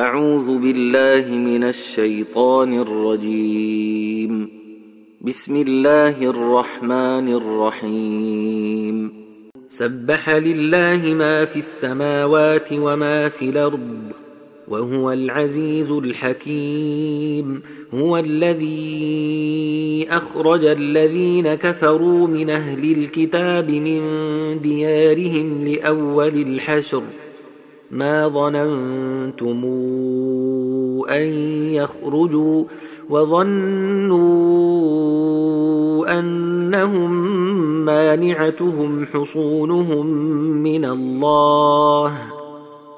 أعوذ بالله من الشيطان الرجيم. بسم الله الرحمن الرحيم. سبح لله ما في السماوات وما في الأرض وهو العزيز الحكيم. هو الذي أخرج الذين كفروا من أهل الكتاب من ديارهم لأول الحشر. ما ظننتم أن يخرجوا وظنوا أنهم مانعتهم حصونهم من الله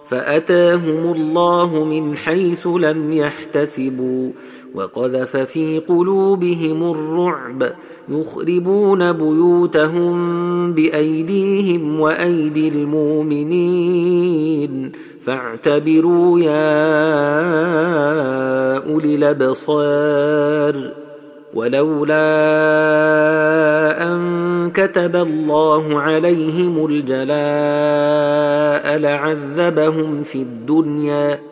فأتاهم الله من حيث لم يحتسبوا وقذف في قلوبهم الرعب يخربون بيوتهم بأيديهم وأيدي المؤمنين. فاعتبروا يا أولي الأبصار. ولولا أن كتب الله عليهم الجلاء لعذبهم في الدنيا.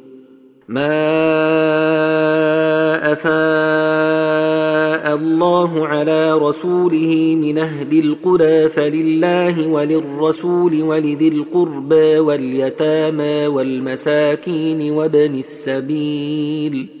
ما افاء الله على رسوله من أهل القرى فلله وللرسول ولذي القربى واليتامى والمساكين وابن السبيل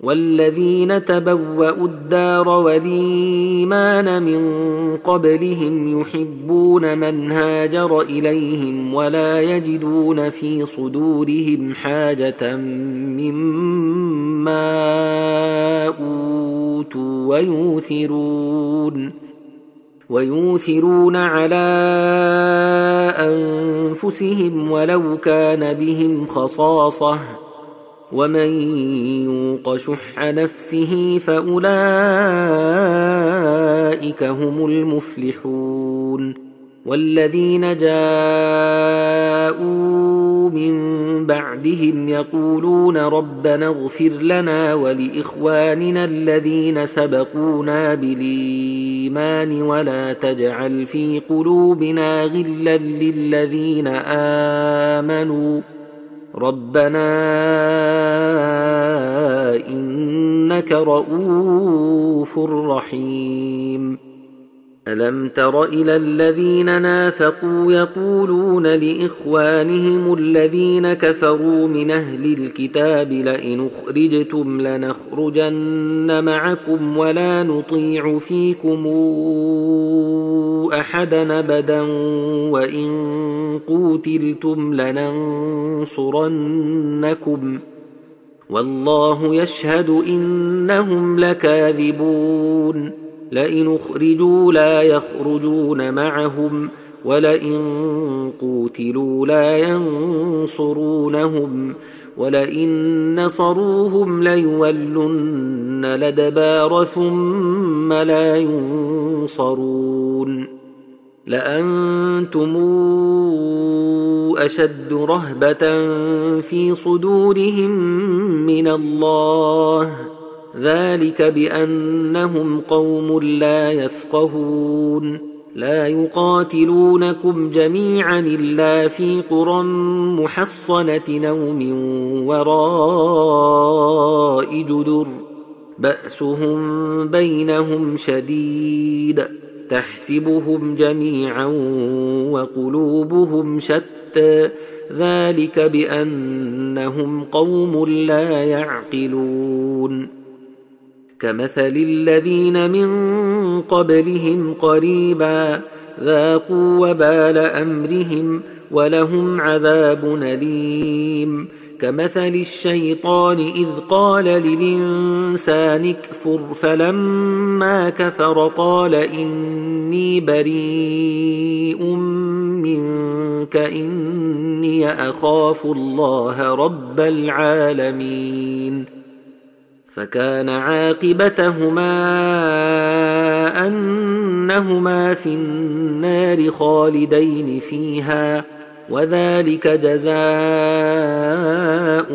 والذين تبوأوا الدار والإيمان من قبلهم يحبون من هاجر إليهم ولا يجدون في صدورهم حاجة مما أوتوا ويوثرون ويوثرون على أنفسهم ولو كان بهم خصاصة ومن يوق شح نفسه فأولئك هم المفلحون والذين جاءوا من بعدهم يقولون ربنا اغفر لنا ولإخواننا الذين سبقونا بالإيمان ولا تجعل في قلوبنا غلا للذين آمنوا ربنا إنك رؤوف رحيم. ألم تر إلى الذين نافقوا يقولون لإخوانهم الذين كفروا من أهل الكتاب لئن أخرجتم لنخرجن معكم ولا نطيع فيكم احدا ابدا وإن قوتلتم لننصرنكم والله يشهد إنهم لكاذبون لئن أخرجوا لا يخرجون معهم ولئن قوتلوا لا ينصرونهم ولئن نصروهم ليولن لدبار ثم لا ينصرون لأنتم أشد رهبة في صدورهم من الله. ذلك بأنهم قوم لا يفقهون. لا يقاتلونكم جميعا إلا في قرى محصنة نوم وراء جدر. بأسهم بينهم شديد. تحسبهم جميعا وقلوبهم شتى. ذلك بأنهم قوم لا يعقلون. كمثل الذين من قبلهم قريبا ذاقوا وبال أمرهم ولهم عذاب أليم. كمثل الشيطان إذ قال للإنسان اكفر فلما كفر قال إني بريء منك إني أخاف الله رب العالمين. فكان عاقبتهما أنهما في النار خالدين فيها. وذلك جزاء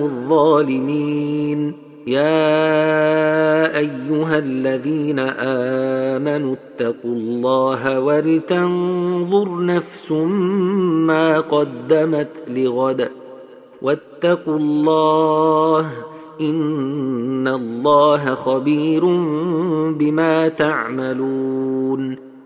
الظالمين. يا أيها الذين آمنوا اتقوا الله ولتنظر نفس ما قدمت لغد واتقوا الله إن الله خبير بما تعملون.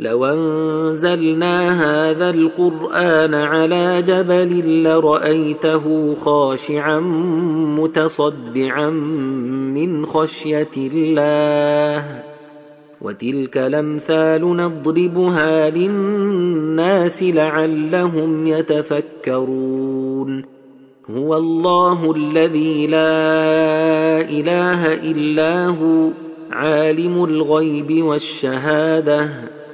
لو انزلنا هذا القران على جبل لرايته خاشعا متصدعا من خشيه الله وتلك الامثال نضربها للناس لعلهم يتفكرون هو الله الذي لا اله الا هو عالم الغيب والشهاده